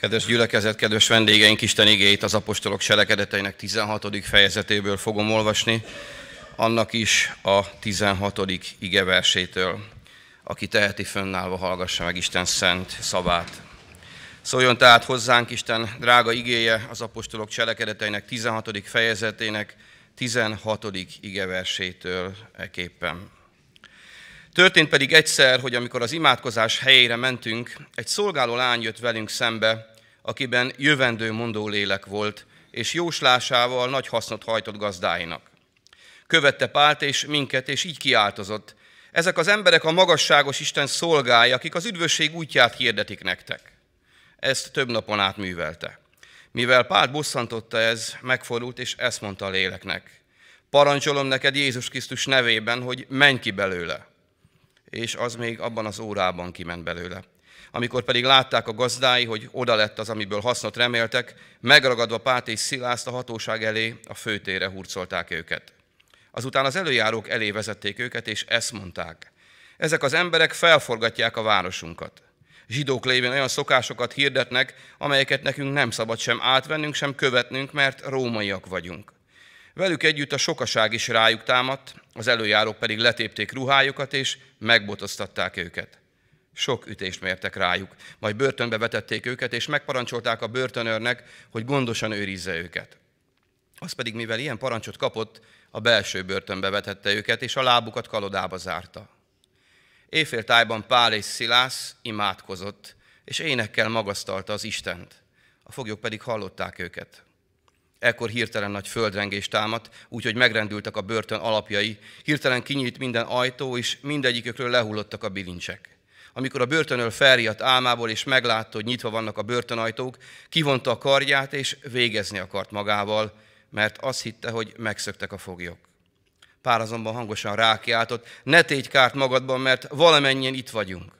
Kedves gyülekezet, kedves vendégeink, Isten igéit az apostolok cselekedeteinek 16. fejezetéből fogom olvasni, annak is a 16. ige versétől. Aki teheti fönnállva, hallgassa meg Isten szent szavát. Szóljon tehát hozzánk Isten drága igéje az apostolok cselekedeteinek 16. fejezetének 16. ige versétől eképpen. Történt pedig egyszer, hogy amikor az imádkozás helyére mentünk, egy szolgáló lány jött velünk szembe, akiben jövendő mondó lélek volt, és jóslásával nagy hasznot hajtott gazdáinak. Követte Pált és minket, és így kiáltozott. Ezek az emberek a magasságos Isten szolgái, akik az üdvösség útját hirdetik nektek. Ezt több napon át művelte. Mivel Pált bosszantotta ez, megfordult, és ezt mondta a léleknek. Parancsolom neked Jézus Krisztus nevében, hogy menj ki belőle és az még abban az órában kiment belőle. Amikor pedig látták a gazdái, hogy oda lett az, amiből hasznot reméltek, megragadva Pát és Szilászt a hatóság elé a főtére hurcolták őket. Azután az előjárók elé vezették őket, és ezt mondták. Ezek az emberek felforgatják a városunkat. Zsidók lévén olyan szokásokat hirdetnek, amelyeket nekünk nem szabad sem átvennünk, sem követnünk, mert rómaiak vagyunk. Velük együtt a sokaság is rájuk támadt, az előjárók pedig letépték ruhájukat, és megbotoztatták őket. Sok ütést mértek rájuk, majd börtönbe vetették őket, és megparancsolták a börtönőrnek, hogy gondosan őrizze őket. Az pedig, mivel ilyen parancsot kapott, a belső börtönbe vetette őket, és a lábukat kalodába zárta. Éjféltájban Pál és Szilász imádkozott, és énekkel magasztalta az Istent. A foglyok pedig hallották őket. Ekkor hirtelen nagy földrengés támadt, úgyhogy megrendültek a börtön alapjai, hirtelen kinyílt minden ajtó, és mindegyikükről lehullottak a bilincsek. Amikor a börtönöl felriadt álmából, és meglátta, hogy nyitva vannak a börtönajtók, kivonta a karját, és végezni akart magával, mert azt hitte, hogy megszöktek a foglyok. Pár azonban hangosan rákiáltott, ne tégy kárt magadban, mert valamennyien itt vagyunk.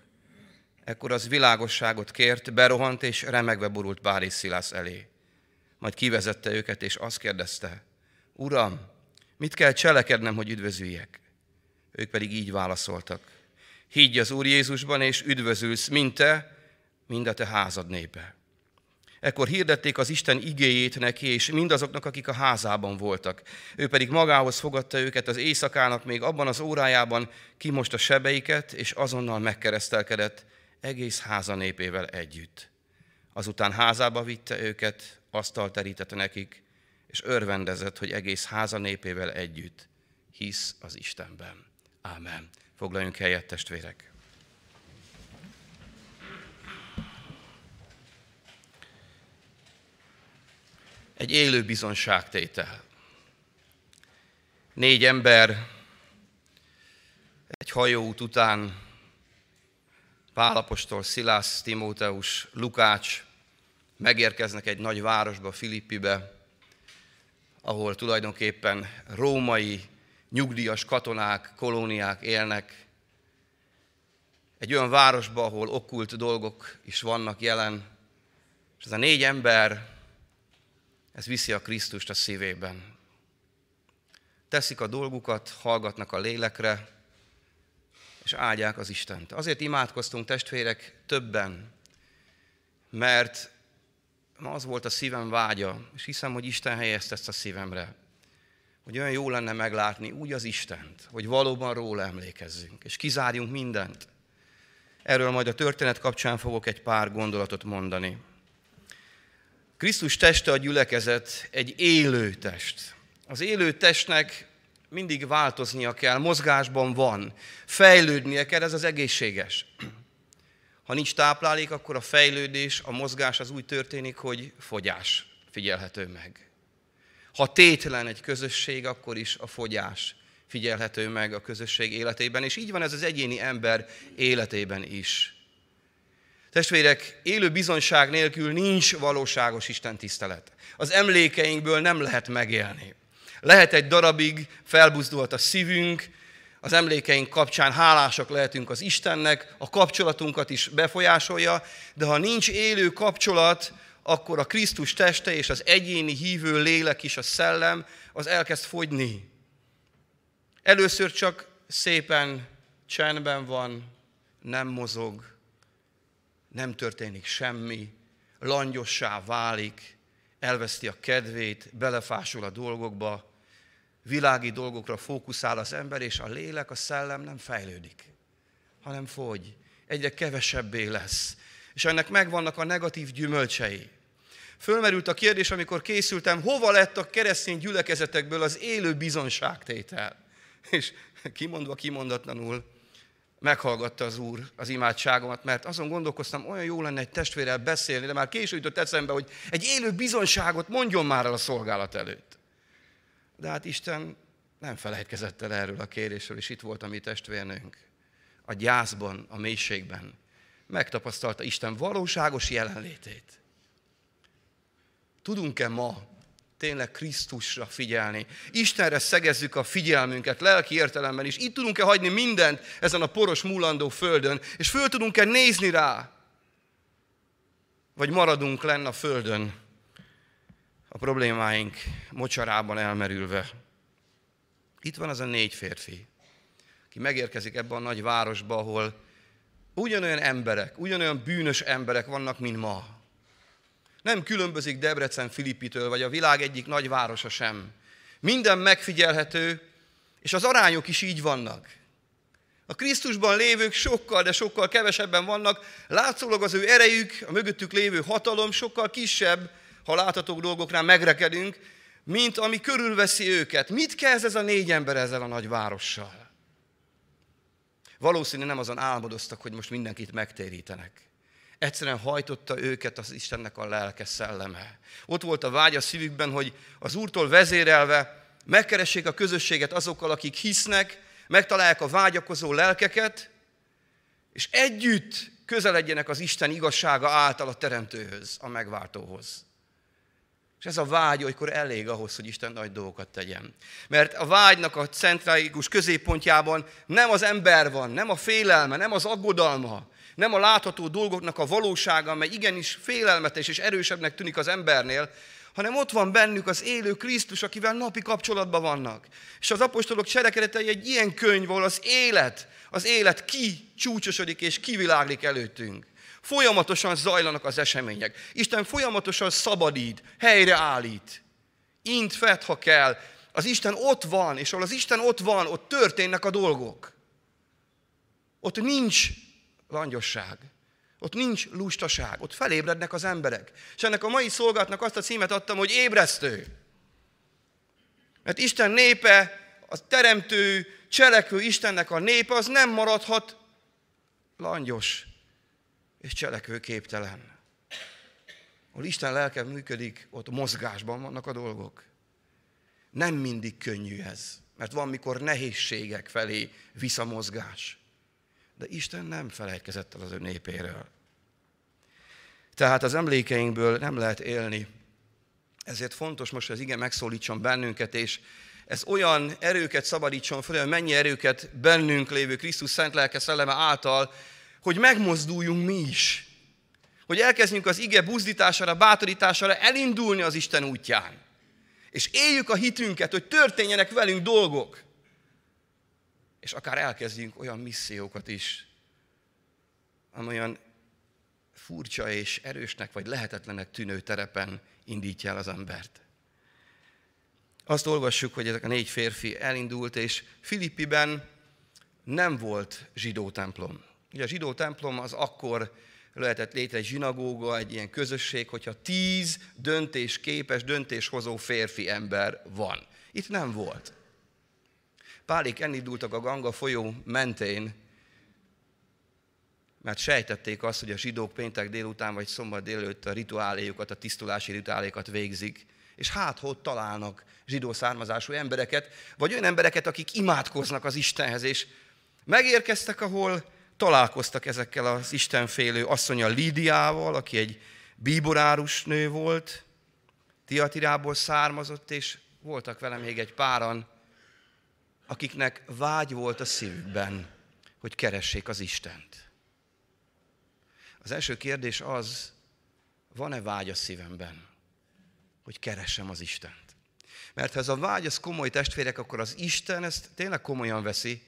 Ekkor az világosságot kért, berohant és remegve borult Pál és Szilász elé majd kivezette őket, és azt kérdezte, Uram, mit kell cselekednem, hogy üdvözüljek? Ők pedig így válaszoltak, higgy az Úr Jézusban, és üdvözülsz, mint te, mind a te házad népe. Ekkor hirdették az Isten igéjét neki, és mindazoknak, akik a házában voltak. Ő pedig magához fogadta őket az éjszakának, még abban az órájában kimosta sebeiket, és azonnal megkeresztelkedett egész háza népével együtt. Azután házába vitte őket, asztal terítette nekik, és örvendezett, hogy egész háza népével együtt hisz az Istenben. Ámen. Foglaljunk helyet, testvérek! Egy élő bizonságtétel. Négy ember egy hajóút után Pálapostól, Szilász, Timóteus, Lukács, megérkeznek egy nagy városba, Filippibe, ahol tulajdonképpen római, nyugdíjas katonák, kolóniák élnek. Egy olyan városba, ahol okkult dolgok is vannak jelen, és ez a négy ember, ez viszi a Krisztust a szívében. Teszik a dolgukat, hallgatnak a lélekre, és áldják az Istent. Azért imádkoztunk testvérek többen, mert az volt a szívem vágya, és hiszem, hogy Isten helyezte ezt a szívemre, hogy olyan jó lenne meglátni úgy az Istent, hogy valóban róla emlékezzünk, és kizárjunk mindent. Erről majd a történet kapcsán fogok egy pár gondolatot mondani. Krisztus teste a gyülekezet egy élő test. Az élő testnek mindig változnia kell, mozgásban van, fejlődnie kell, ez az egészséges. Ha nincs táplálék, akkor a fejlődés, a mozgás az úgy történik, hogy fogyás figyelhető meg. Ha tétlen egy közösség, akkor is a fogyás figyelhető meg a közösség életében, és így van ez az egyéni ember életében is. Testvérek, élő bizonyság nélkül nincs valóságos Isten tisztelet. Az emlékeinkből nem lehet megélni. Lehet egy darabig felbuzdult a szívünk, az emlékeink kapcsán hálásak lehetünk az Istennek, a kapcsolatunkat is befolyásolja, de ha nincs élő kapcsolat, akkor a Krisztus teste és az egyéni hívő lélek is, a szellem, az elkezd fogyni. Először csak szépen csendben van, nem mozog, nem történik semmi, langyossá válik, elveszti a kedvét, belefásul a dolgokba, világi dolgokra fókuszál az ember, és a lélek, a szellem nem fejlődik, hanem fogy. Egyre kevesebbé lesz. És ennek megvannak a negatív gyümölcsei. Fölmerült a kérdés, amikor készültem, hova lett a keresztény gyülekezetekből az élő bizonságtétel? És kimondva, kimondatlanul meghallgatta az Úr az imádságomat, mert azon gondolkoztam, olyan jó lenne egy testvérrel beszélni, de már késő jutott eszembe, hogy egy élő bizonságot mondjon már el a szolgálat előtt. De hát Isten nem felejtkezett el erről a kérésről, és itt volt a mi testvérnőnk. A gyászban, a mélységben megtapasztalta Isten valóságos jelenlétét. Tudunk-e ma tényleg Krisztusra figyelni. Istenre szegezzük a figyelmünket lelki értelemben is. Itt tudunk-e hagyni mindent ezen a poros múlandó földön, és föl tudunk-e nézni rá? Vagy maradunk lenn a földön, a problémáink mocsarában elmerülve. Itt van az a négy férfi, aki megérkezik ebbe a nagy városba, ahol ugyanolyan emberek, ugyanolyan bűnös emberek vannak, mint ma. Nem különbözik Debrecen Filippitől, vagy a világ egyik nagyvárosa sem. Minden megfigyelhető, és az arányok is így vannak. A Krisztusban lévők sokkal, de sokkal kevesebben vannak, látszólag az ő erejük, a mögöttük lévő hatalom sokkal kisebb, ha láthatók dolgoknál megrekedünk, mint ami körülveszi őket. Mit kezd ez a négy ember ezzel a nagy várossal? Valószínű nem azon álmodoztak, hogy most mindenkit megtérítenek. Egyszerűen hajtotta őket az Istennek a lelke szelleme. Ott volt a vágy a szívükben, hogy az Úrtól vezérelve megkeressék a közösséget azokkal, akik hisznek, megtalálják a vágyakozó lelkeket, és együtt közeledjenek az Isten igazsága által a Teremtőhöz, a megváltóhoz. És ez a vágy olykor elég ahhoz, hogy Isten nagy dolgokat tegyen. Mert a vágynak a centrálikus középpontjában nem az ember van, nem a félelme, nem az aggodalma, nem a látható dolgoknak a valósága, amely igenis félelmetes és erősebbnek tűnik az embernél, hanem ott van bennük az élő Krisztus, akivel napi kapcsolatban vannak. És az apostolok cselekedetei egy ilyen könyv, ahol az élet, az élet ki csúcsosodik és kiviláglik előttünk. Folyamatosan zajlanak az események. Isten folyamatosan szabadít, helyreállít. Int fed, ha kell. Az Isten ott van, és ahol az Isten ott van, ott történnek a dolgok. Ott nincs langyosság. Ott nincs lustaság, ott felébrednek az emberek. És ennek a mai szolgálatnak azt a címet adtam, hogy ébresztő. Mert Isten népe, a teremtő, cselekvő Istennek a népe, az nem maradhat langyos és cselekvő képtelen. Ahol Isten lelke működik, ott mozgásban vannak a dolgok. Nem mindig könnyű ez, mert van, mikor nehézségek felé visszamozgás de Isten nem felejtkezett el az ő népéről. Tehát az emlékeinkből nem lehet élni. Ezért fontos most, hogy az igen megszólítson bennünket, és ez olyan erőket szabadítson fel, hogy mennyi erőket bennünk lévő Krisztus szent lelke szelleme által, hogy megmozduljunk mi is. Hogy elkezdjünk az ige buzdítására, bátorítására elindulni az Isten útján. És éljük a hitünket, hogy történjenek velünk dolgok és akár elkezdjünk olyan missziókat is, amolyan furcsa és erősnek vagy lehetetlenek tűnő terepen indítja el az embert. Azt olvassuk, hogy ezek a négy férfi elindult, és Filippiben nem volt zsidó templom. Ugye a zsidó templom az akkor lehetett létre egy zsinagóga, egy ilyen közösség, hogyha tíz döntésképes, döntéshozó férfi ember van. Itt nem volt. Pálik elindultak a Ganga folyó mentén, mert sejtették azt, hogy a zsidók péntek délután vagy szombat délőtt a rituáléjukat, a tisztulási rituálékat végzik, és hát hogy találnak zsidó származású embereket, vagy olyan embereket, akik imádkoznak az Istenhez, és megérkeztek, ahol találkoztak ezekkel az istenfélő asszonya Lídiával, aki egy bíborárus nő volt, Tiatirából származott, és voltak vele még egy páran, akiknek vágy volt a szívükben, hogy keressék az Istent. Az első kérdés az, van-e vágy a szívemben, hogy keressem az Istent? Mert ha ez a vágy, az komoly testvérek, akkor az Isten ezt tényleg komolyan veszi,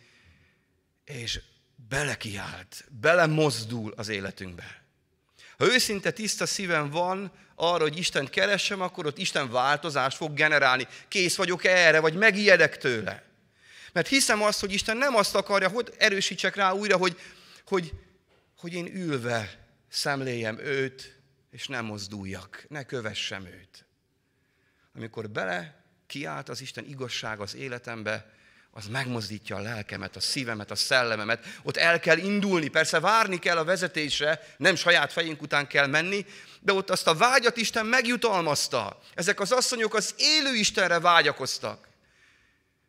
és belekiált, belemozdul az életünkbe. Ha őszinte, tiszta szívem van arra, hogy Isten keressem, akkor ott Isten változást fog generálni. Kész vagyok erre, vagy megijedek tőle. Mert hiszem azt, hogy Isten nem azt akarja, hogy erősítsek rá újra, hogy, hogy, hogy én ülve szemléljem őt, és nem mozduljak, ne kövessem őt. Amikor bele kiállt az Isten igazság az életembe, az megmozdítja a lelkemet, a szívemet, a szellememet. Ott el kell indulni, persze várni kell a vezetésre, nem saját fejünk után kell menni, de ott azt a vágyat Isten megjutalmazta. Ezek az asszonyok az élő Istenre vágyakoztak.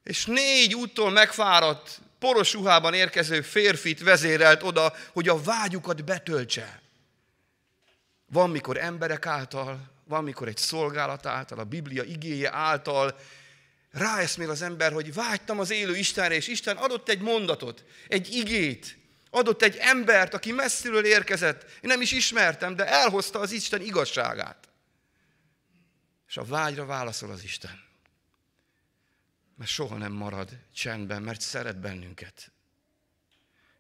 És négy úttól megfáradt, poros ruhában érkező férfit vezérelt oda, hogy a vágyukat betöltse. Van, mikor emberek által, van, mikor egy szolgálat által, a Biblia igéje által ráeszmél az ember, hogy vágytam az élő Istenre, és Isten adott egy mondatot, egy igét, adott egy embert, aki messziről érkezett. Én nem is ismertem, de elhozta az Isten igazságát. És a vágyra válaszol az Isten. Mert soha nem marad csendben, mert szeret bennünket.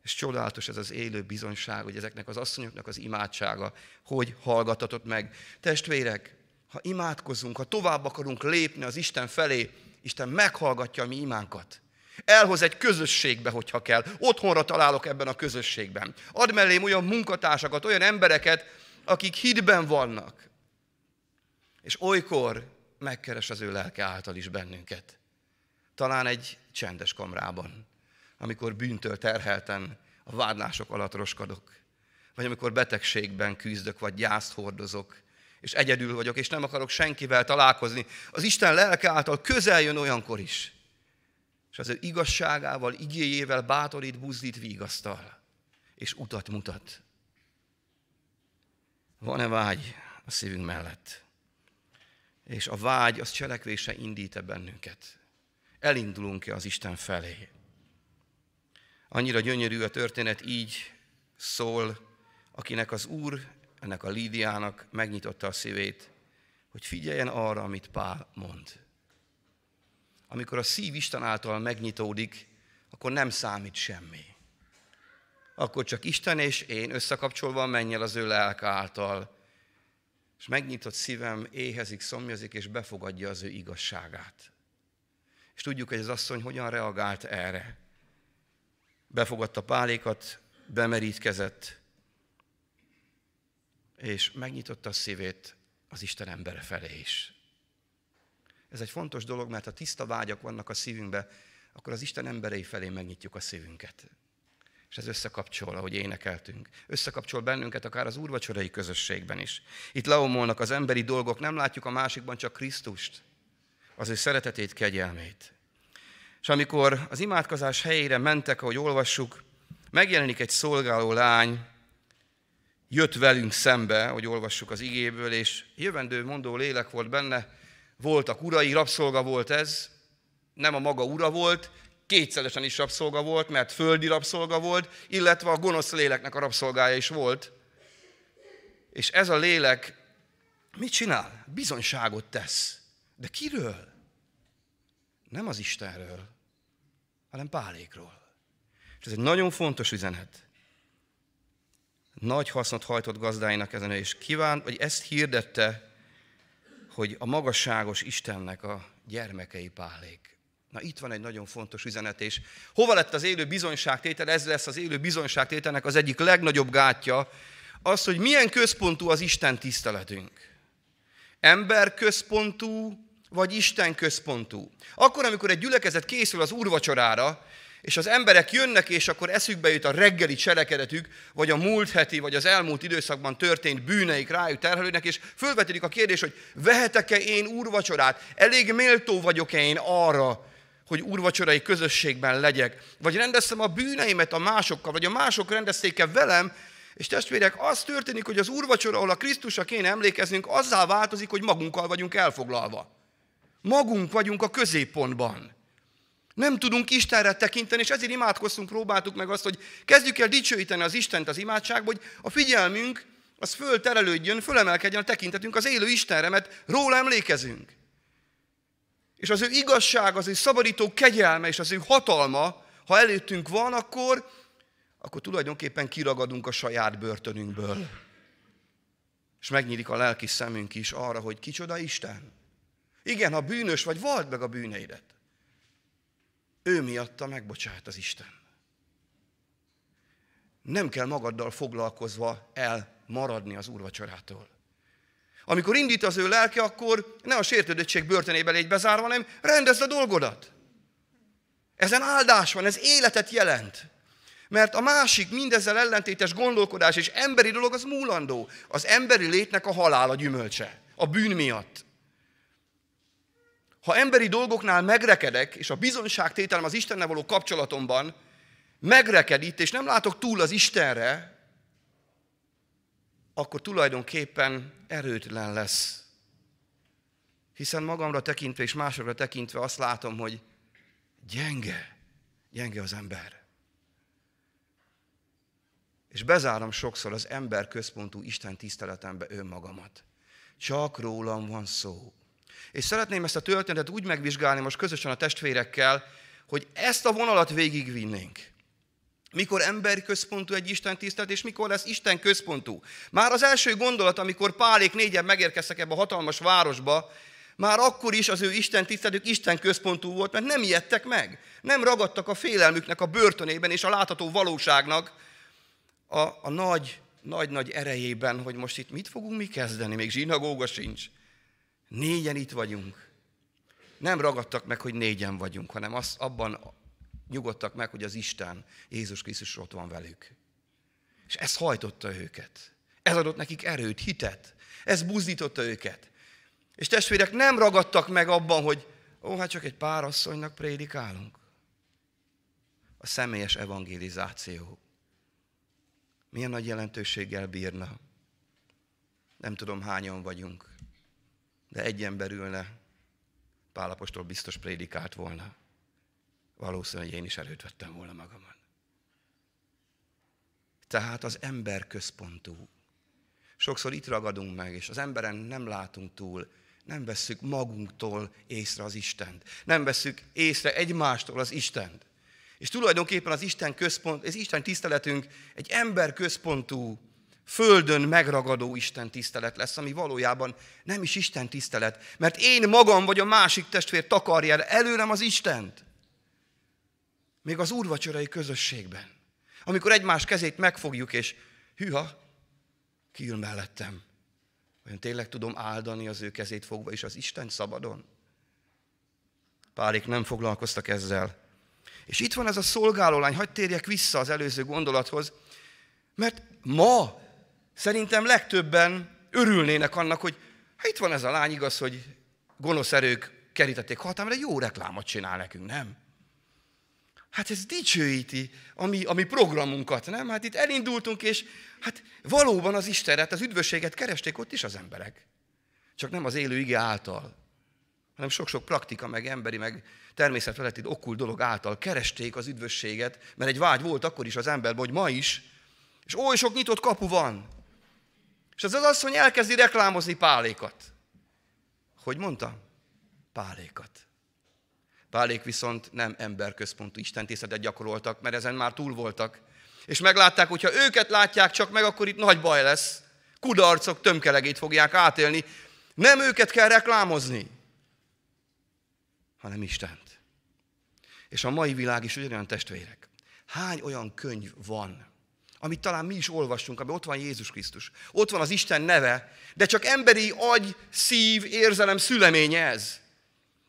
És csodálatos ez az élő bizonyság, hogy ezeknek az asszonyoknak az imádsága, hogy hallgatatott meg. Testvérek, ha imádkozunk, ha tovább akarunk lépni az Isten felé, Isten meghallgatja a mi imánkat. Elhoz egy közösségbe, hogyha kell. Otthonra találok ebben a közösségben. Ad mellém olyan munkatársakat, olyan embereket, akik hitben vannak. És olykor megkeres az ő lelke által is bennünket. Talán egy csendes kamrában, amikor bűntől terhelten a vádlások alatt roskadok, vagy amikor betegségben küzdök, vagy gyászt hordozok, és egyedül vagyok, és nem akarok senkivel találkozni. Az Isten lelke által közel jön olyankor is. És az ő igazságával, igéjével bátorít, buzdít, vigasztal, és utat mutat. Van-e vágy a szívünk mellett? És a vágy az cselekvése indít-e bennünket? Elindulunk-e az Isten felé? Annyira gyönyörű a történet, így szól, akinek az Úr ennek a Lídiának megnyitotta a szívét, hogy figyeljen arra, amit Pál mond. Amikor a szív Isten által megnyitódik, akkor nem számít semmi. Akkor csak Isten és én összekapcsolva menj el az ő lelke által, és megnyitott szívem éhezik, szomjazik, és befogadja az ő igazságát. És tudjuk, hogy az asszony hogyan reagált erre. Befogadta pálékat, bemerítkezett, és megnyitotta a szívét az Isten embere felé is. Ez egy fontos dolog, mert ha tiszta vágyak vannak a szívünkbe, akkor az Isten emberei felé megnyitjuk a szívünket. És ez összekapcsol, ahogy énekeltünk. Összekapcsol bennünket akár az úrvacsorai közösségben is. Itt leomolnak az emberi dolgok, nem látjuk a másikban csak Krisztust, az ő szeretetét, kegyelmét. És amikor az imádkozás helyére mentek, ahogy olvassuk, megjelenik egy szolgáló lány, jött velünk szembe, hogy olvassuk az igéből, és jövendő mondó lélek volt benne, voltak urai, rabszolga volt ez, nem a maga ura volt, kétszeresen is rabszolga volt, mert földi rabszolga volt, illetve a gonosz léleknek a rabszolgája is volt. És ez a lélek mit csinál? Bizonyságot tesz. De kiről? Nem az Istenről, hanem Pálékról. És ez egy nagyon fontos üzenet nagy hasznot hajtott gazdáinak ezen, és kíván, vagy ezt hirdette, hogy a magasságos Istennek a gyermekei pálék. Na itt van egy nagyon fontos üzenet, és hova lett az élő bizonyságtétel? Ez lesz az élő bizonyságtételnek az egyik legnagyobb gátja, az, hogy milyen központú az Isten tiszteletünk. Ember központú, vagy Isten központú. Akkor, amikor egy gyülekezet készül az úrvacsorára, és az emberek jönnek, és akkor eszükbe jut a reggeli cselekedetük, vagy a múlt heti, vagy az elmúlt időszakban történt bűneik rájuk terhelődnek, és fölvetődik a kérdés, hogy vehetek-e én úrvacsorát? Elég méltó vagyok-e én arra, hogy úrvacsorai közösségben legyek? Vagy rendeztem a bűneimet a másokkal, vagy a mások rendezték-e velem, és testvérek, az történik, hogy az úrvacsora, ahol a Krisztusra kéne emlékeznünk, azzá változik, hogy magunkkal vagyunk elfoglalva. Magunk vagyunk a középpontban. Nem tudunk Istenre tekinteni, és ezért imádkoztunk, próbáltuk meg azt, hogy kezdjük el dicsőíteni az Istent az imádságban, hogy a figyelmünk az fölterelődjön, fölemelkedjen a tekintetünk az élő Istenre, mert róla emlékezünk. És az ő igazság, az ő szabadító kegyelme és az ő hatalma, ha előttünk van, akkor, akkor tulajdonképpen kiragadunk a saját börtönünkből. és megnyílik a lelki szemünk is arra, hogy kicsoda Isten. Igen, ha bűnös vagy, vald meg a bűneidet. Ő miatta megbocsát az Isten. Nem kell magaddal foglalkozva elmaradni az úrvacsorától. Amikor indít az ő lelke, akkor ne a sértődöttség börtönébe légy bezárva, hanem rendezd a dolgodat. Ezen áldás van, ez életet jelent. Mert a másik mindezzel ellentétes gondolkodás és emberi dolog az múlandó. Az emberi létnek a halál a gyümölcse. A bűn miatt. Ha emberi dolgoknál megrekedek, és a bizonyságtételem az Istennel való kapcsolatomban megrekedít, és nem látok túl az Istenre, akkor tulajdonképpen erőtlen lesz. Hiszen magamra tekintve és másokra tekintve azt látom, hogy gyenge, gyenge az ember. És bezárom sokszor az ember központú Isten tiszteletembe önmagamat. Csak rólam van szó. És szeretném ezt a történetet úgy megvizsgálni most közösen a testvérekkel, hogy ezt a vonalat végigvinnénk. Mikor ember központú egy Isten tisztelet, és mikor lesz Isten központú. Már az első gondolat, amikor Pálék négyen megérkeztek ebbe a hatalmas városba, már akkor is az ő Isten tiszteletük Isten központú volt, mert nem ijedtek meg. Nem ragadtak a félelmüknek a börtönében és a látható valóságnak, a, a nagy, nagy-nagy erejében, hogy most itt mit fogunk mi kezdeni, még zsinagóga sincs. Négyen itt vagyunk. Nem ragadtak meg, hogy négyen vagyunk, hanem az, abban nyugodtak meg, hogy az Isten, Jézus Krisztus ott van velük. És ez hajtotta őket. Ez adott nekik erőt, hitet. Ez buzdította őket. És testvérek nem ragadtak meg abban, hogy ó, hát csak egy pár asszonynak prédikálunk. A személyes evangelizáció milyen nagy jelentőséggel bírna. Nem tudom, hányan vagyunk, de egy ember ülne, Pálapostól biztos prédikált volna. Valószínűleg én is előtt vettem volna magamat. Tehát az ember központú. Sokszor itt ragadunk meg, és az emberen nem látunk túl, nem vesszük magunktól észre az Istent. Nem vesszük észre egymástól az Istent. És tulajdonképpen az Isten központ, az Isten tiszteletünk egy ember központú, földön megragadó Isten tisztelet lesz, ami valójában nem is Isten tisztelet, mert én magam vagy a másik testvér takarja el előlem az Istent. Még az úrvacsorai közösségben. Amikor egymás kezét megfogjuk, és hűha, kiül mellettem. Olyan tényleg tudom áldani az ő kezét fogva, és az Isten szabadon? Pálik nem foglalkoztak ezzel. És itt van ez a szolgálólány, hagyd térjek vissza az előző gondolathoz, mert ma szerintem legtöbben örülnének annak, hogy hát itt van ez a lány, igaz, hogy gonosz erők kerítették hatalmára, de jó reklámot csinál nekünk, nem? Hát ez dicsőíti a mi, a mi programunkat, nem? Hát itt elindultunk, és hát valóban az Istenet, az üdvösséget keresték ott is az emberek. Csak nem az élő ige által, hanem sok-sok praktika, meg emberi, meg természetfeletti okkult dolog által keresték az üdvösséget, mert egy vágy volt akkor is az emberben, hogy ma is, és oly sok nyitott kapu van. És az az asszony elkezdi reklámozni pálékat. Hogy mondta? Pálékat. Pálék viszont nem emberközpontú istentiszteletet gyakoroltak, mert ezen már túl voltak. És meglátták, hogy ha őket látják csak meg, akkor itt nagy baj lesz. Kudarcok tömkelegét fogják átélni. Nem őket kell reklámozni, hanem Istent. És a mai világ is ugyanolyan testvérek. Hány olyan könyv van, amit talán mi is olvastunk, ami ott van Jézus Krisztus. Ott van az Isten neve, de csak emberi agy, szív, érzelem szüleménye ez.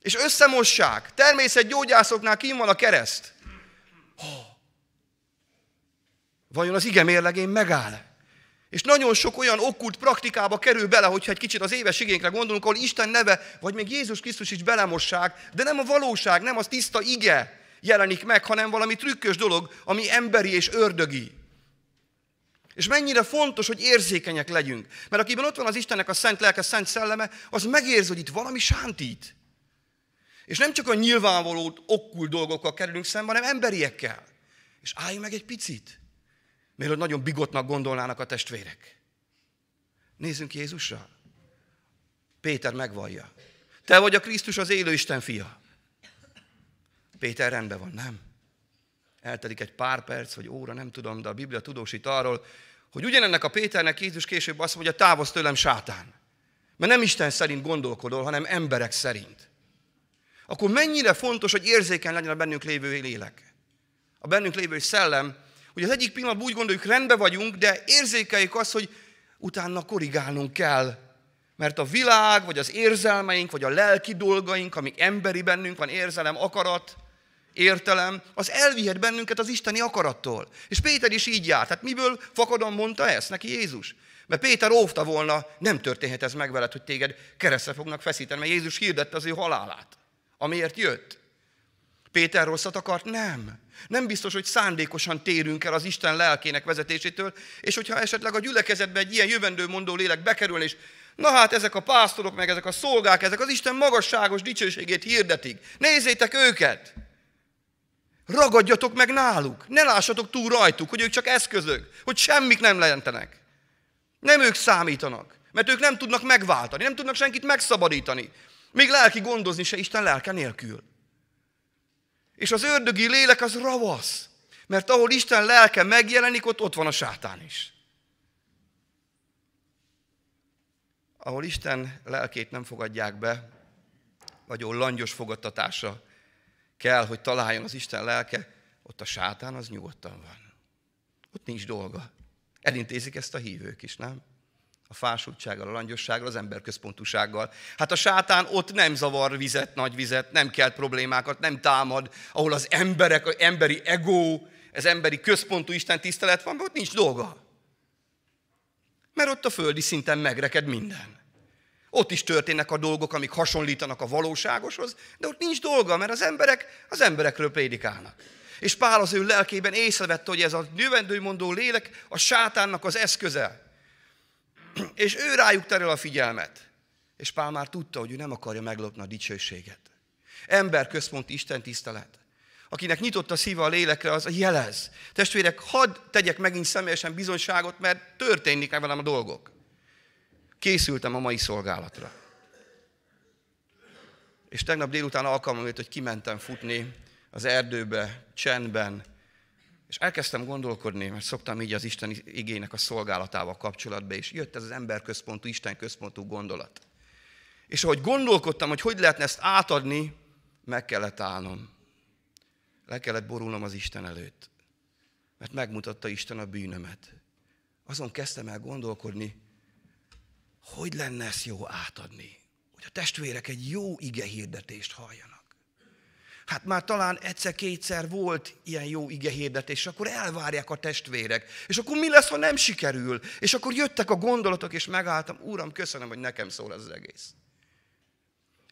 És összemossák. Természetgyógyászoknál kim van a kereszt. Oh. Vajon az ige mérlegén megáll? És nagyon sok olyan okkult praktikába kerül bele, hogyha egy kicsit az éves igényekre gondolunk, ahol Isten neve, vagy még Jézus Krisztus is belemossák, de nem a valóság, nem az tiszta ige jelenik meg, hanem valami trükkös dolog, ami emberi és ördögi. És mennyire fontos, hogy érzékenyek legyünk. Mert akiben ott van az Istennek a szent lelke, szent szelleme, az megérzi, hogy itt valami sántít. És nem csak a nyilvánvaló okkult dolgokkal kerülünk szembe, hanem emberiekkel. És álljunk meg egy picit. Mielőtt nagyon bigotnak gondolnának a testvérek. Nézzünk Jézusra. Péter megvallja. Te vagy a Krisztus az élő Isten fia. Péter rendben van, nem? Eltelik egy pár perc, vagy óra, nem tudom, de a Biblia tudósít arról, hogy ugyanennek a Péternek Jézus később azt mondja, távozz tőlem sátán. Mert nem Isten szerint gondolkodol, hanem emberek szerint. Akkor mennyire fontos, hogy érzékeny legyen a bennünk lévő lélek. A bennünk lévő szellem, hogy az egyik pillanatban úgy gondoljuk, rendben vagyunk, de érzékeljük azt, hogy utána korrigálnunk kell. Mert a világ, vagy az érzelmeink, vagy a lelki dolgaink, amik emberi bennünk van, érzelem, akarat, értelem, az elvihet bennünket az isteni akarattól. És Péter is így járt. Hát miből fakadon mondta ezt neki Jézus? Mert Péter óvta volna, nem történhet ez meg veled, hogy téged keresztre fognak feszíteni, mert Jézus hirdette az ő halálát, amiért jött. Péter rosszat akart? Nem. Nem biztos, hogy szándékosan térünk el az Isten lelkének vezetésétől, és hogyha esetleg a gyülekezetbe egy ilyen jövendő mondó lélek bekerül, és na hát ezek a pásztorok, meg ezek a szolgák, ezek az Isten magasságos dicsőségét hirdetik. Nézzétek őket! Ragadjatok meg náluk, ne lássatok túl rajtuk, hogy ők csak eszközök, hogy semmik nem lejentenek. Nem ők számítanak, mert ők nem tudnak megváltani, nem tudnak senkit megszabadítani. Még lelki gondozni se Isten lelke nélkül. És az ördögi lélek az ravasz, mert ahol Isten lelke megjelenik, ott ott van a sátán is. Ahol Isten lelkét nem fogadják be, vagy ahol langyos fogadtatása kell, hogy találjon az Isten lelke, ott a sátán az nyugodtan van. Ott nincs dolga. Elintézik ezt a hívők is, nem? A fásultsággal, a langyossággal, az emberközpontúsággal. Hát a sátán ott nem zavar vizet, nagy vizet, nem kell problémákat, nem támad, ahol az emberek, az emberi ego, az emberi központú Isten tisztelet van, ott nincs dolga. Mert ott a földi szinten megreked minden. Ott is történnek a dolgok, amik hasonlítanak a valóságoshoz, de ott nincs dolga, mert az emberek az emberekről prédikálnak. És Pál az ő lelkében észrevette, hogy ez a növendőmondó lélek a sátánnak az eszköze. És ő rájuk terel a figyelmet. És Pál már tudta, hogy ő nem akarja meglopni a dicsőséget. Ember központi Isten tisztelet. Akinek nyitott a szíve a lélekre, az jelez. Testvérek, hadd tegyek megint személyesen bizonyságot, mert történik velem a dolgok. Készültem a mai szolgálatra. És tegnap délután alkalmam jött, hogy kimentem futni az erdőbe, csendben, és elkezdtem gondolkodni, mert szoktam így az Isten igének a szolgálatával kapcsolatban, és jött ez az emberközpontú, Isten központú gondolat. És ahogy gondolkodtam, hogy hogy lehetne ezt átadni, meg kellett állnom. Le kellett borulnom az Isten előtt. Mert megmutatta Isten a bűnömet. Azon kezdtem el gondolkodni, hogy lenne ezt jó átadni? Hogy a testvérek egy jó ige hirdetést halljanak. Hát már talán egyszer-kétszer volt ilyen jó ige hirdetés, és akkor elvárják a testvérek. És akkor mi lesz, ha nem sikerül? És akkor jöttek a gondolatok, és megálltam, Úram, köszönöm, hogy nekem szól ez az egész.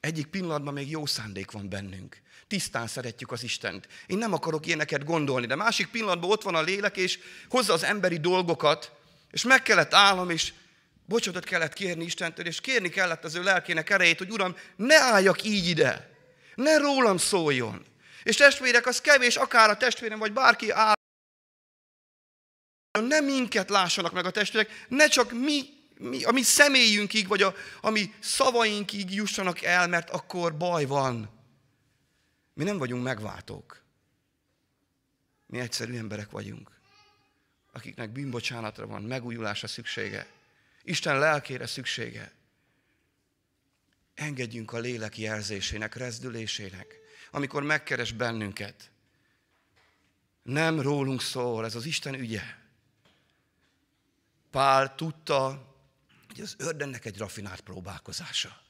Egyik pillanatban még jó szándék van bennünk. Tisztán szeretjük az Istent. Én nem akarok ilyeneket gondolni, de másik pillanatban ott van a lélek, és hozza az emberi dolgokat, és meg kellett állnom, és bocsánatot kellett kérni Istentől, és kérni kellett az ő lelkének erejét, hogy Uram, ne álljak így ide, ne rólam szóljon. És testvérek, az kevés, akár a testvérem, vagy bárki áll, ne minket lássanak meg a testvérek, ne csak mi, mi a mi személyünkig, vagy a, a mi szavainkig jussanak el, mert akkor baj van. Mi nem vagyunk megváltók. Mi egyszerű emberek vagyunk, akiknek bűnbocsánatra van, megújulásra szüksége. Isten lelkére szüksége. Engedjünk a lélek jelzésének, rezdülésének, amikor megkeres bennünket. Nem rólunk szól, ez az Isten ügye. Pál tudta, hogy az ördönnek egy rafinált próbálkozása.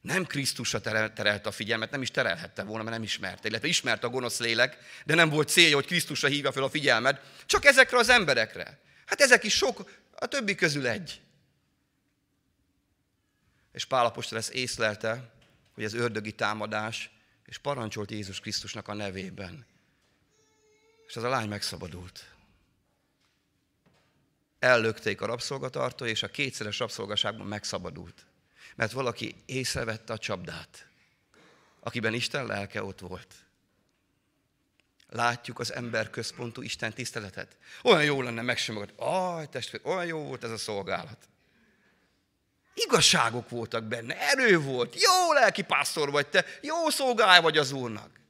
Nem Krisztusra terelt a figyelmet, nem is terelhette volna, mert nem ismerte. Illetve ismerte a gonosz lélek, de nem volt célja, hogy Krisztusra hívja fel a figyelmet, csak ezekre az emberekre. Hát ezek is sok, a többi közül egy. És Pálapostól ezt észlelte, hogy ez ördögi támadás, és parancsolt Jézus Krisztusnak a nevében. És az a lány megszabadult. Ellökték a rabszolgatartó, és a kétszeres rabszolgaságban megszabadult. Mert valaki észrevette a csapdát, akiben Isten lelke ott volt. Látjuk az ember központú Isten tiszteletet. Olyan jó lenne megsimogatni. Aj, testvér, olyan jó volt ez a szolgálat. Igazságok voltak benne, erő volt, jó lelki pásztor vagy te, jó szolgálj vagy az Úrnak.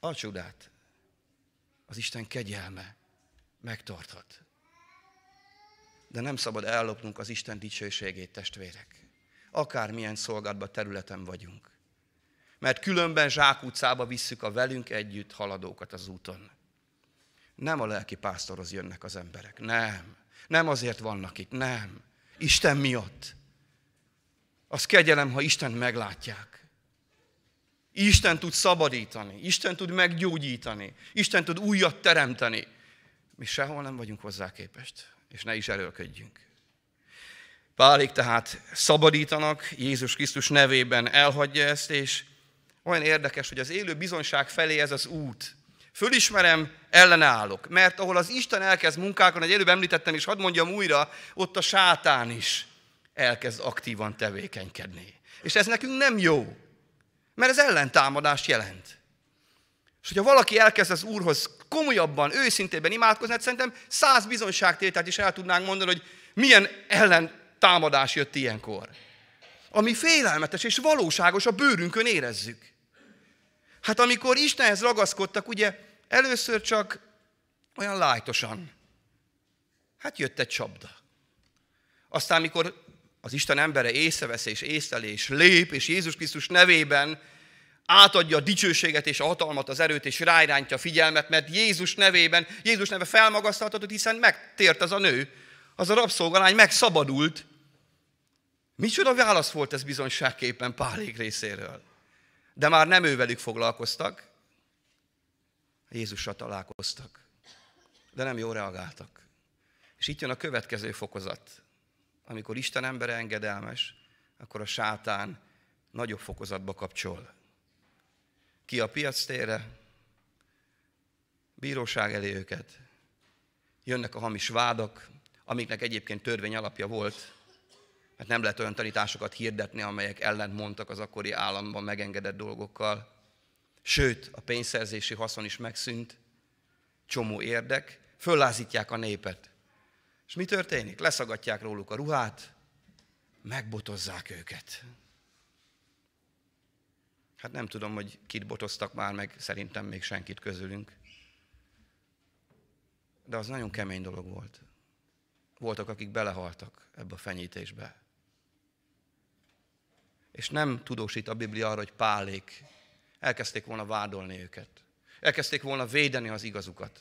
A csodát, az Isten kegyelme megtarthat. De nem szabad ellopnunk az Isten dicsőségét, testvérek. Akármilyen szolgálatban területen vagyunk. Mert különben zsákutcába visszük a velünk együtt haladókat az úton. Nem a lelki pásztorhoz jönnek az emberek. Nem. Nem azért vannak itt. Nem. Isten miatt. Az kegyelem, ha Isten meglátják. Isten tud szabadítani, Isten tud meggyógyítani, Isten tud újat teremteni. Mi sehol nem vagyunk hozzá képest, és ne is erőlködjünk. Pálik tehát szabadítanak, Jézus Krisztus nevében elhagyja ezt, és olyan érdekes, hogy az élő bizonság felé ez az út. Fölismerem, ellenállok. Mert ahol az Isten elkezd munkálkodni, egy előbb említettem, és hadd mondjam újra, ott a sátán is elkezd aktívan tevékenykedni. És ez nekünk nem jó, mert ez ellentámadást jelent. És hogyha valaki elkezd az Úrhoz komolyabban, őszintében imádkozni, hát szerintem száz bizonyságtételt is el tudnánk mondani, hogy milyen ellentámadás jött ilyenkor. Ami félelmetes és valóságos, a bőrünkön érezzük. Hát amikor Istenhez ragaszkodtak, ugye először csak olyan lájtosan. Hát jött egy csapda. Aztán, mikor az Isten embere észrevesz és észleli és lép, és Jézus Krisztus nevében átadja a dicsőséget és a hatalmat, az erőt, és ráirántja a figyelmet, mert Jézus nevében, Jézus neve felmagasztaltatott, hiszen megtért az a nő, az a rabszolgalány megszabadult. Micsoda válasz volt ez bizonyságképpen Pálék részéről. De már nem ővelük foglalkoztak, Jézussal találkoztak. De nem jól reagáltak. És itt jön a következő fokozat. Amikor Isten embere engedelmes, akkor a sátán nagyobb fokozatba kapcsol. Ki a piac térre, bíróság elé őket, jönnek a hamis vádak, amiknek egyébként törvény alapja volt, mert nem lehet olyan tanításokat hirdetni, amelyek ellent mondtak az akkori államban megengedett dolgokkal. Sőt, a pénzszerzési haszon is megszűnt, csomó érdek, föllázítják a népet. És mi történik? Leszagatják róluk a ruhát, megbotozzák őket. Hát nem tudom, hogy kit botoztak már meg, szerintem még senkit közülünk. De az nagyon kemény dolog volt. Voltak, akik belehaltak ebbe a fenyítésbe. És nem tudósít a Biblia arra, hogy pálék elkezdték volna vádolni őket. Elkezdték volna védeni az igazukat.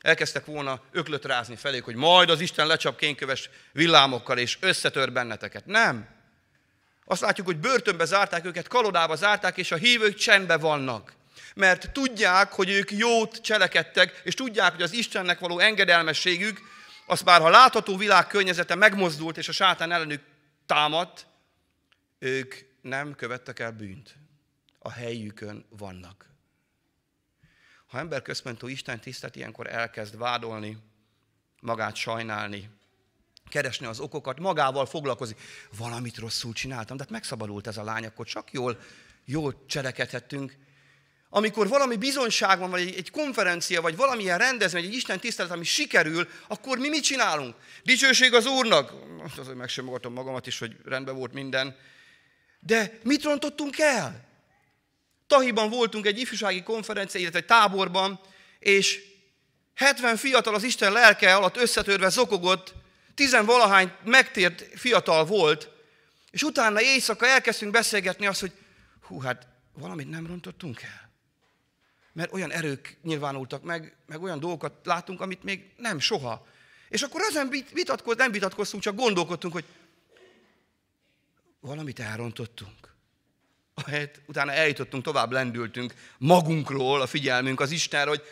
Elkezdtek volna öklöt rázni felé, hogy majd az Isten lecsap kénköves villámokkal, és összetör benneteket. Nem. Azt látjuk, hogy börtönbe zárták őket, kalodába zárták, és a hívők csendbe vannak. Mert tudják, hogy ők jót cselekedtek, és tudják, hogy az Istennek való engedelmességük, az már ha látható világ környezete megmozdult, és a sátán ellenük támadt, ők nem követtek el bűnt. A helyükön vannak. Ha emberközpontú Isten tisztet ilyenkor elkezd vádolni, magát sajnálni, keresni az okokat, magával foglalkozni. Valamit rosszul csináltam, de hát megszabadult ez a lány, akkor csak jól, jól cselekedhettünk. Amikor valami bizonyság van, vagy egy, egy konferencia, vagy valamilyen rendezvény, egy Isten tisztelet, ami sikerül, akkor mi mit csinálunk? Dicsőség az Úrnak! Most azért meg sem magamat is, hogy rendben volt minden. De mit rontottunk el? Tahiban voltunk egy ifjúsági konferencia, illetve egy táborban, és 70 fiatal az Isten lelke alatt összetörve zokogott, tizenvalahány megtért fiatal volt, és utána éjszaka elkezdtünk beszélgetni azt, hogy hú, hát valamit nem rontottunk el. Mert olyan erők nyilvánultak meg, meg olyan dolgokat látunk, amit még nem soha. És akkor ezen vitatkoz, nem vitatkoztunk, csak gondolkodtunk, hogy valamit elrontottunk. Ahelyett utána eljutottunk, tovább lendültünk magunkról a figyelmünk az Istenre, hogy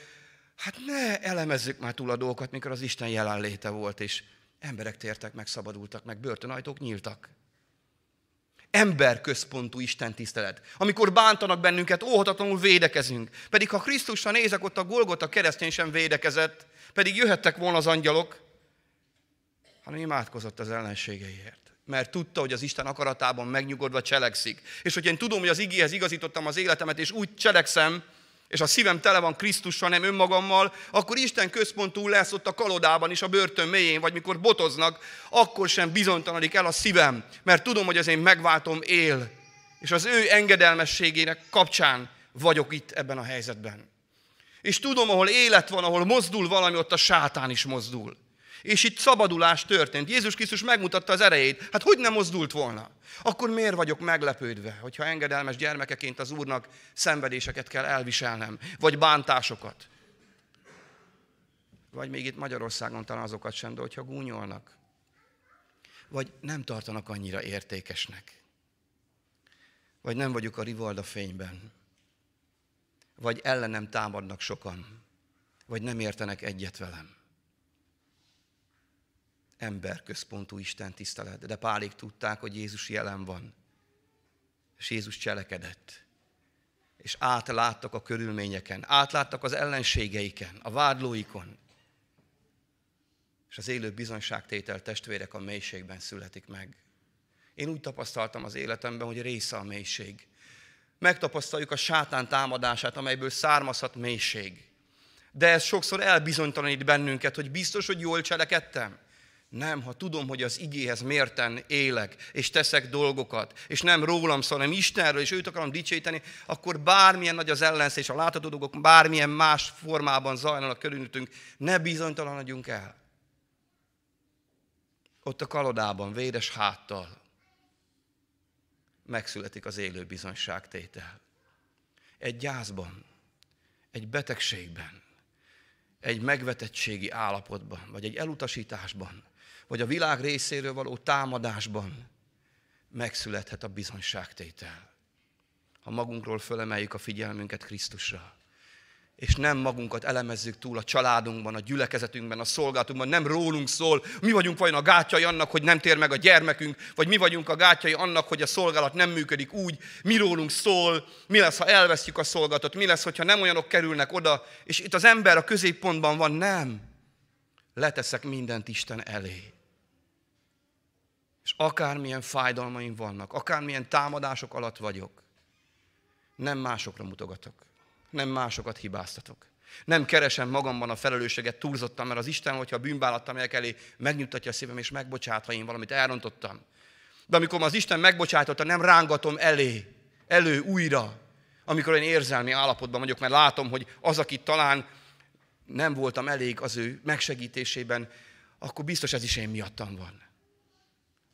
hát ne elemezzük már túl a dolgokat, mikor az Isten jelenléte volt, és emberek tértek meg, szabadultak meg, börtönajtók nyíltak. Emberközpontú Isten tisztelet. Amikor bántanak bennünket, óhatatlanul védekezünk. Pedig ha Krisztusra nézek, ott a Golgota keresztény sem védekezett, pedig jöhettek volna az angyalok, hanem imádkozott az ellenségeiért mert tudta, hogy az Isten akaratában megnyugodva cselekszik. És hogy én tudom, hogy az igéhez igazítottam az életemet, és úgy cselekszem, és a szívem tele van Krisztussal, nem önmagammal, akkor Isten központú lesz ott a kalodában is, a börtön mélyén, vagy mikor botoznak, akkor sem bizonytalanodik el a szívem, mert tudom, hogy az én megváltom él, és az ő engedelmességének kapcsán vagyok itt ebben a helyzetben. És tudom, ahol élet van, ahol mozdul valami, ott a sátán is mozdul. És itt szabadulás történt. Jézus Krisztus megmutatta az erejét. Hát hogy nem mozdult volna? Akkor miért vagyok meglepődve, hogyha engedelmes gyermekeként az Úrnak szenvedéseket kell elviselnem, vagy bántásokat? Vagy még itt Magyarországon talán azokat sem, de hogyha gúnyolnak, vagy nem tartanak annyira értékesnek, vagy nem vagyok a rivalda fényben, vagy ellenem támadnak sokan, vagy nem értenek egyet velem. Emberközpontú Isten tisztelet, de pálig tudták, hogy Jézus jelen van, és Jézus cselekedett. És átláttak a körülményeken, átláttak az ellenségeiken, a vádlóikon, és az élő bizonyságtétel testvérek a mélységben születik meg. Én úgy tapasztaltam az életemben, hogy része a mélység. Megtapasztaljuk a sátán támadását, amelyből származhat mélység. De ez sokszor elbizonytalanít bennünket, hogy biztos, hogy jól cselekedtem. Nem, ha tudom, hogy az igéhez mérten élek, és teszek dolgokat, és nem rólam szól, hanem Istenről, és őt akarom dicsőíteni, akkor bármilyen nagy az ellenszés, a látható dolgok bármilyen más formában zajlanak körülöttünk, ne bizonytalanodjunk el ott a kalodában, védes háttal megszületik az élő bizonyságtétel. Egy gyászban, egy betegségben, egy megvetettségi állapotban, vagy egy elutasításban, vagy a világ részéről való támadásban megszülethet a bizonyságtétel. Ha magunkról fölemeljük a figyelmünket Krisztusra, és nem magunkat elemezzük túl a családunkban, a gyülekezetünkben, a szolgálatunkban, nem rólunk szól, mi vagyunk vajon a gátjai annak, hogy nem tér meg a gyermekünk, vagy mi vagyunk a gátjai annak, hogy a szolgálat nem működik úgy, mi rólunk szól, mi lesz, ha elvesztjük a szolgálatot, mi lesz, hogyha nem olyanok kerülnek oda, és itt az ember a középpontban van, nem. Leteszek mindent Isten elé. És akármilyen fájdalmaim vannak, akármilyen támadások alatt vagyok, nem másokra mutogatok nem másokat hibáztatok. Nem keresem magamban a felelősséget túlzottan, mert az Isten, hogyha bűnbállattam el elé, megnyugtatja a szívem, és megbocsát, ha én valamit elrontottam. De amikor az Isten megbocsátotta, nem rángatom elé, elő újra, amikor én érzelmi állapotban vagyok, mert látom, hogy az, aki talán nem voltam elég az ő megsegítésében, akkor biztos ez is én miattam van.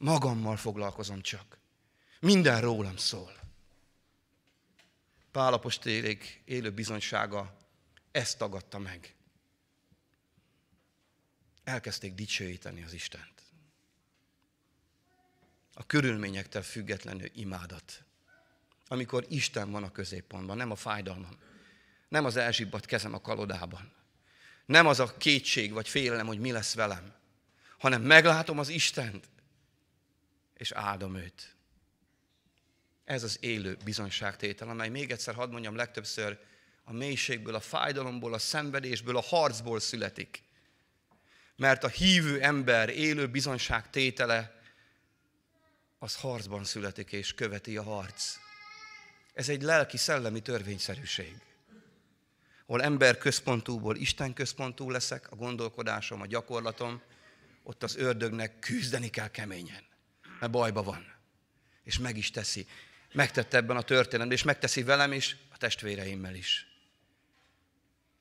Magammal foglalkozom csak. Minden rólam szól. Pálapostélék élő bizonysága ezt tagadta meg. Elkezdték dicsőíteni az Istent. A körülményektől függetlenül imádat. Amikor Isten van a középpontban, nem a fájdalmam, nem az elzsibbat kezem a kalodában, nem az a kétség vagy félelem, hogy mi lesz velem, hanem meglátom az Istent, és áldom őt. Ez az élő bizonyságtétel, amely még egyszer hadd mondjam legtöbbször a mélységből, a fájdalomból, a szenvedésből, a harcból születik. Mert a hívő ember élő bizonyságtétele az harcban születik és követi a harc. Ez egy lelki-szellemi törvényszerűség. Hol ember központúból Isten központú leszek, a gondolkodásom, a gyakorlatom, ott az ördögnek küzdeni kell keményen, mert bajba van. És meg is teszi megtette ebben a történetben, és megteszi velem is, a testvéreimmel is.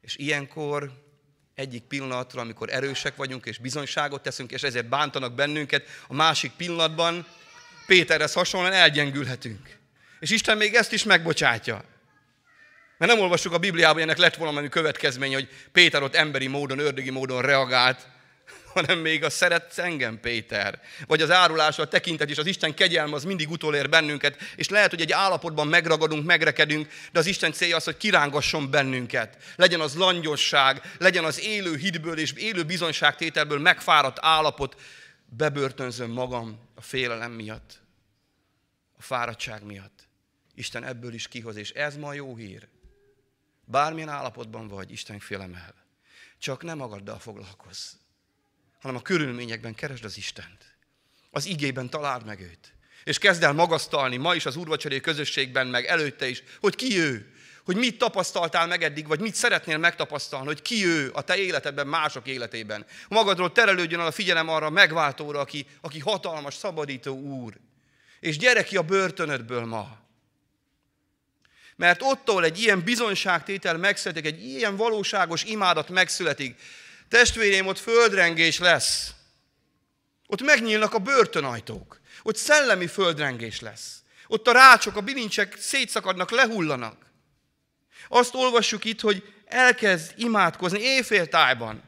És ilyenkor egyik pillanatra, amikor erősek vagyunk, és bizonyságot teszünk, és ezért bántanak bennünket, a másik pillanatban Péterhez hasonlóan elgyengülhetünk. És Isten még ezt is megbocsátja. Mert nem olvassuk a Bibliában, ennek lett valami következménye, hogy Péter ott emberi módon, ördögi módon reagált, hanem még a szeretsz engem, Péter. Vagy az árulásra tekintet, és az Isten kegyelme az mindig utolér bennünket, és lehet, hogy egy állapotban megragadunk, megrekedünk, de az Isten célja az, hogy kirángasson bennünket. Legyen az langyosság, legyen az élő hitből és élő bizonyságtételből megfáradt állapot, bebörtönzöm magam a félelem miatt, a fáradtság miatt. Isten ebből is kihoz, és ez ma jó hír. Bármilyen állapotban vagy, Isten félemel. Csak nem magaddal foglalkozz hanem a körülményekben keresd az Istent. Az igében találd meg őt. És kezd el magasztalni ma is az úrvacsoré közösségben, meg előtte is, hogy ki ő, hogy mit tapasztaltál meg eddig, vagy mit szeretnél megtapasztalni, hogy ki ő a te életedben, mások életében. Magadról terelődjön a figyelem arra a megváltóra, aki, aki hatalmas, szabadító úr. És gyere ki a börtönödből ma. Mert ottól egy ilyen bizonyságtétel megszületik, egy ilyen valóságos imádat megszületik, Testvérém, ott földrengés lesz. Ott megnyílnak a börtönajtók. Ott szellemi földrengés lesz. Ott a rácsok, a bilincsek szétszakadnak, lehullanak. Azt olvassuk itt, hogy elkezd imádkozni éjféltájban.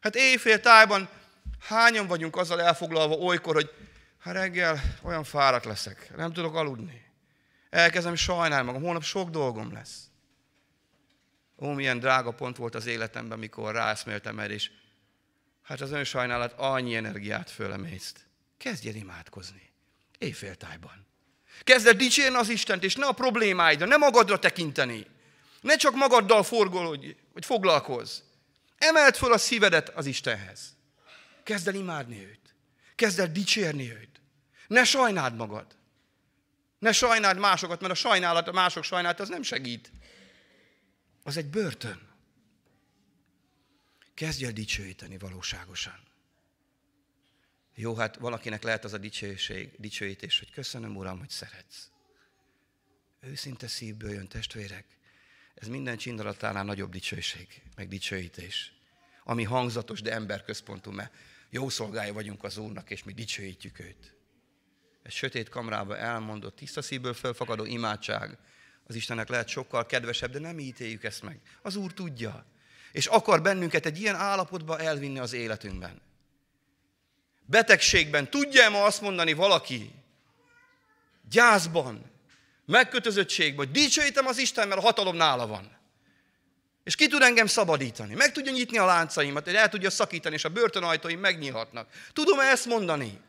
Hát éjféltájban hányan vagyunk azzal elfoglalva olykor, hogy ha reggel olyan fáradt leszek, nem tudok aludni. Elkezdem sajnálni magam, holnap sok dolgom lesz. Ó, milyen drága pont volt az életemben, mikor ráeszméltem el, és hát az önsajnálat annyi energiát fölemészt. Kezdj el imádkozni. Éjféltájban. Kezd el dicsérni az Istent, és ne a problémáidra, ne magadra tekinteni. Ne csak magaddal forgolódj, vagy foglalkozz. Emeld föl a szívedet az Istenhez. Kezd el imádni őt. Kezd el dicsérni őt. Ne sajnáld magad. Ne sajnáld másokat, mert a sajnálat, a mások sajnálat, az nem segít. Az egy börtön. Kezdj el dicsőíteni valóságosan. Jó, hát valakinek lehet az a dicsőség, dicsőítés, hogy köszönöm, Uram, hogy szeretsz. Őszinte szívből jön, testvérek. Ez minden csindalatánál nagyobb dicsőség, meg dicsőítés. Ami hangzatos, de emberközpontú, mert jó szolgája vagyunk az Úrnak, és mi dicsőítjük őt. Egy sötét kamrába elmondott, tiszta szívből felfakadó imádság, az Istennek lehet sokkal kedvesebb, de nem ítéljük ezt meg. Az Úr tudja. És akar bennünket egy ilyen állapotba elvinni az életünkben. Betegségben tudja-e ma azt mondani valaki, gyászban, megkötözöttségben, hogy dicsőítem az Isten, mert a hatalom nála van. És ki tud engem szabadítani? Meg tudja nyitni a láncaimat, el tudja szakítani, és a börtönajtóim megnyílhatnak. Tudom -e ezt mondani?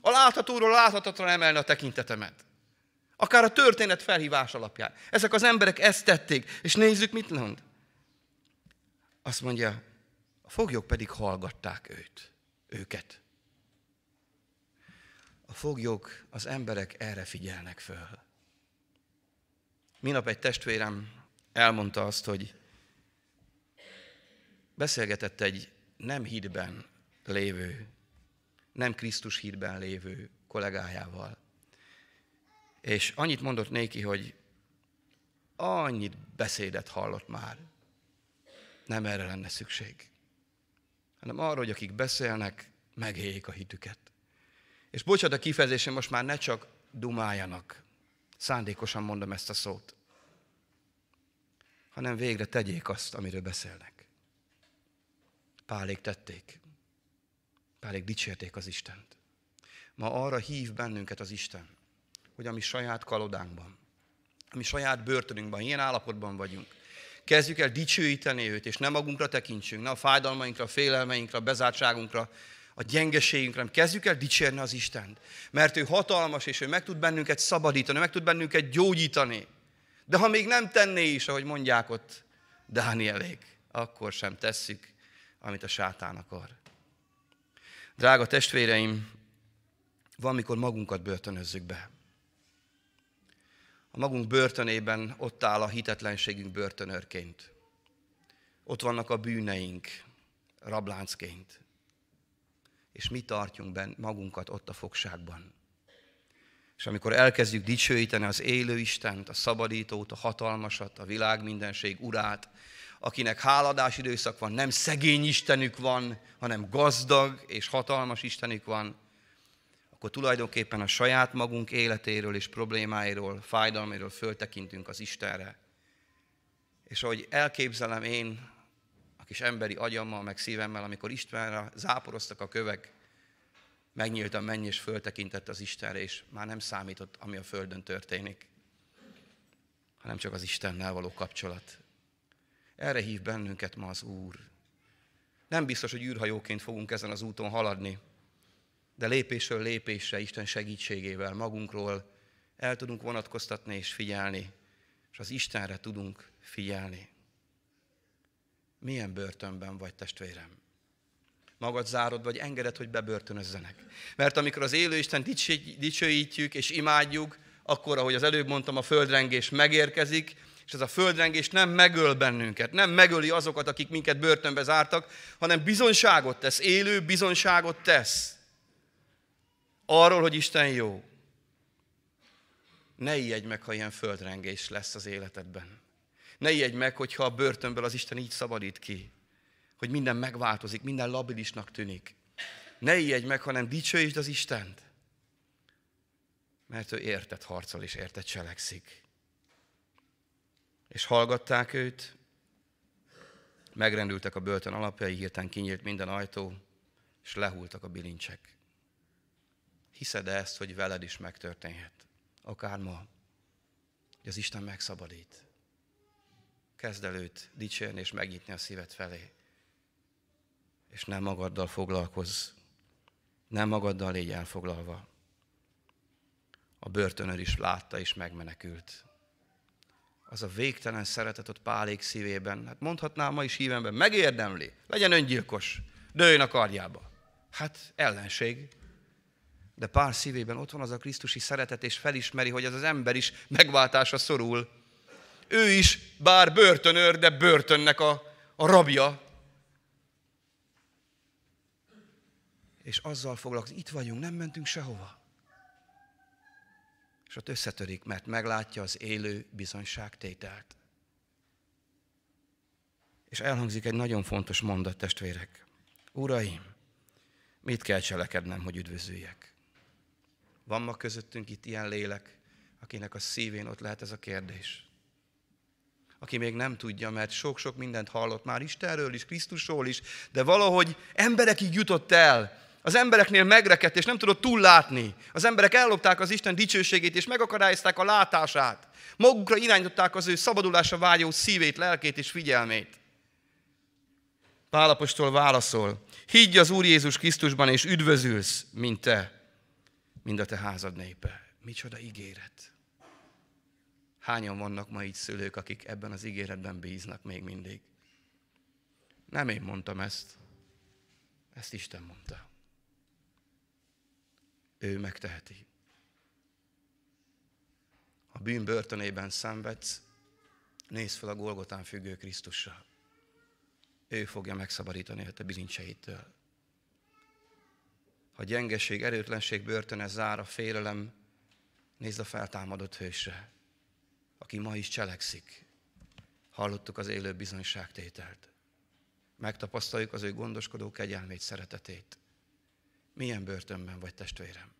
A láthatóról láthatatlan emelni a tekintetemet. Akár a történet felhívás alapján. Ezek az emberek ezt tették, és nézzük, mit mond. Azt mondja, a foglyok pedig hallgatták őt, őket. A foglyok, az emberek erre figyelnek föl. Minap egy testvérem elmondta azt, hogy beszélgetett egy nem hídben lévő, nem Krisztus hídben lévő kollégájával. És annyit mondott néki, hogy annyit beszédet hallott már. Nem erre lenne szükség. Hanem arra, hogy akik beszélnek, megéljék a hitüket. És bocsánat a kifejezésem, most már ne csak dumáljanak. Szándékosan mondom ezt a szót. Hanem végre tegyék azt, amiről beszélnek. Pálék tették. Pálék dicsérték az Istent. Ma arra hív bennünket az Isten, hogy a mi saját kalodánkban, a mi saját börtönünkben, ilyen állapotban vagyunk, kezdjük el dicsőíteni őt, és nem magunkra tekintsünk, ne a fájdalmainkra, a félelmeinkre, a bezártságunkra, a gyengeségünkre, hanem kezdjük el dicsérni az Istent. Mert ő hatalmas, és ő meg tud bennünket szabadítani, meg tud bennünket gyógyítani. De ha még nem tenné is, ahogy mondják ott Dánielék, akkor sem tesszük, amit a sátán akar. Drága testvéreim, van, mikor magunkat börtönözzük be. A magunk börtönében ott áll a hitetlenségünk börtönörként. Ott vannak a bűneink rabláncként. És mi tartjunk ben magunkat ott a fogságban. És amikor elkezdjük dicsőíteni az élő Istent, a szabadítót, a hatalmasat, a világ mindenség urát, akinek háladás időszak van, nem szegény Istenük van, hanem gazdag és hatalmas Istenük van, akkor tulajdonképpen a saját magunk életéről és problémáiról, fájdalméről föltekintünk az Istenre. És ahogy elképzelem én, a kis emberi agyammal, meg szívemmel, amikor Istenre záporoztak a kövek, megnyílt a menny és föltekintett az Istenre, és már nem számított, ami a Földön történik, hanem csak az Istennel való kapcsolat. Erre hív bennünket ma az Úr. Nem biztos, hogy űrhajóként fogunk ezen az úton haladni, de lépésről lépésre Isten segítségével magunkról el tudunk vonatkoztatni és figyelni, és az Istenre tudunk figyelni. Milyen börtönben vagy, testvérem? Magad zárod, vagy engeded, hogy bebörtönözzenek. Mert amikor az élő Isten dicsőítjük és imádjuk, akkor, ahogy az előbb mondtam, a földrengés megérkezik, és ez a földrengés nem megöl bennünket, nem megöli azokat, akik minket börtönbe zártak, hanem bizonyságot tesz, élő bizonyságot tesz arról, hogy Isten jó. Ne ijedj meg, ha ilyen földrengés lesz az életedben. Ne ijedj meg, hogyha a börtönből az Isten így szabadít ki, hogy minden megváltozik, minden labilisnak tűnik. Ne ijedj meg, hanem dicsőítsd az Istent. Mert ő érted harcol és érted cselekszik. És hallgatták őt, megrendültek a börtön alapjai, hirtelen kinyílt minden ajtó, és lehultak a bilincsek. Hiszed -e ezt, hogy veled is megtörténhet? Akár ma, hogy az Isten megszabadít. Kezd el őt dicsérni és megnyitni a szívet felé. És nem magaddal foglalkozz. Nem magaddal légy elfoglalva. A börtönör is látta és megmenekült. Az a végtelen szeretet ott Pálék szívében, hát mondhatnám ma is hívemben, megérdemli, legyen öngyilkos, dőjön a karjába. Hát ellenség. De pár szívében ott van az a Krisztusi szeretet, és felismeri, hogy az az ember is megváltásra szorul. Ő is, bár börtönőr, de börtönnek a, a rabja. És azzal foglalkozik, itt vagyunk, nem mentünk sehova. És ott összetörik, mert meglátja az élő bizonyságtételt. És elhangzik egy nagyon fontos mondat, testvérek. Uraim, mit kell cselekednem, hogy üdvözüljek? Van ma közöttünk itt ilyen lélek, akinek a szívén ott lehet ez a kérdés. Aki még nem tudja, mert sok-sok mindent hallott már Istenről is, Krisztusról is, de valahogy emberekig jutott el, az embereknél megrekedt, és nem tudott túllátni. Az emberek ellopták az Isten dicsőségét, és megakadályozták a látását. Magukra irányították az ő szabadulásra vágyó szívét, lelkét és figyelmét. Pálapostól válaszol, higgy az Úr Jézus Krisztusban, és üdvözülsz, mint te, mind a te házad népe. Micsoda ígéret. Hányan vannak ma így szülők, akik ebben az ígéretben bíznak még mindig? Nem én mondtam ezt, ezt Isten mondta. Ő megteheti. Ha bűn börtönében szenvedsz, nézd fel a Golgotán függő Krisztussal. Ő fogja megszabadítani a te bilincseitől. Ha gyengeség, erőtlenség börtöne zár a félelem, nézd a feltámadott hősre, aki ma is cselekszik. Hallottuk az élő bizonyságtételt. Megtapasztaljuk az ő gondoskodó kegyelmét, szeretetét. Milyen börtönben vagy, testvérem?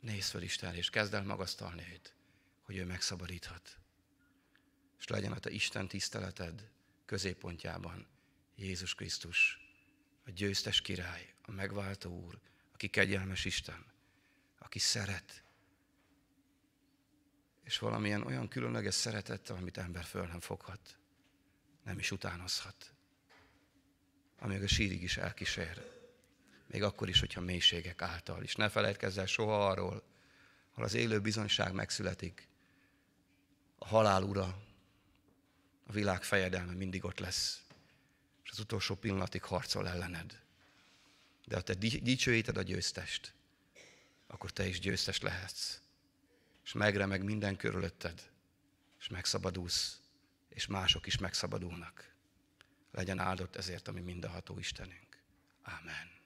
Nézd fel Isten, és kezd el magasztalni őt, hogy ő megszabadíthat. És legyen a te Isten tiszteleted középpontjában Jézus Krisztus, a győztes király, a megváltó úr, aki kegyelmes Isten, aki szeret, és valamilyen olyan különleges szeretettel, amit ember föl nem foghat, nem is utánozhat, ami a sírig is elkísér még akkor is, hogyha mélységek által. És ne felejtkezz el soha arról, ha az élő bizonyság megszületik, a halál ura, a világ fejedelme mindig ott lesz, és az utolsó pillanatig harcol ellened. De ha te dicsőíted a győztest, akkor te is győztes lehetsz. És megremeg minden körülötted, és megszabadulsz, és mások is megszabadulnak. Legyen áldott ezért, ami mindenható Istenünk. Amen.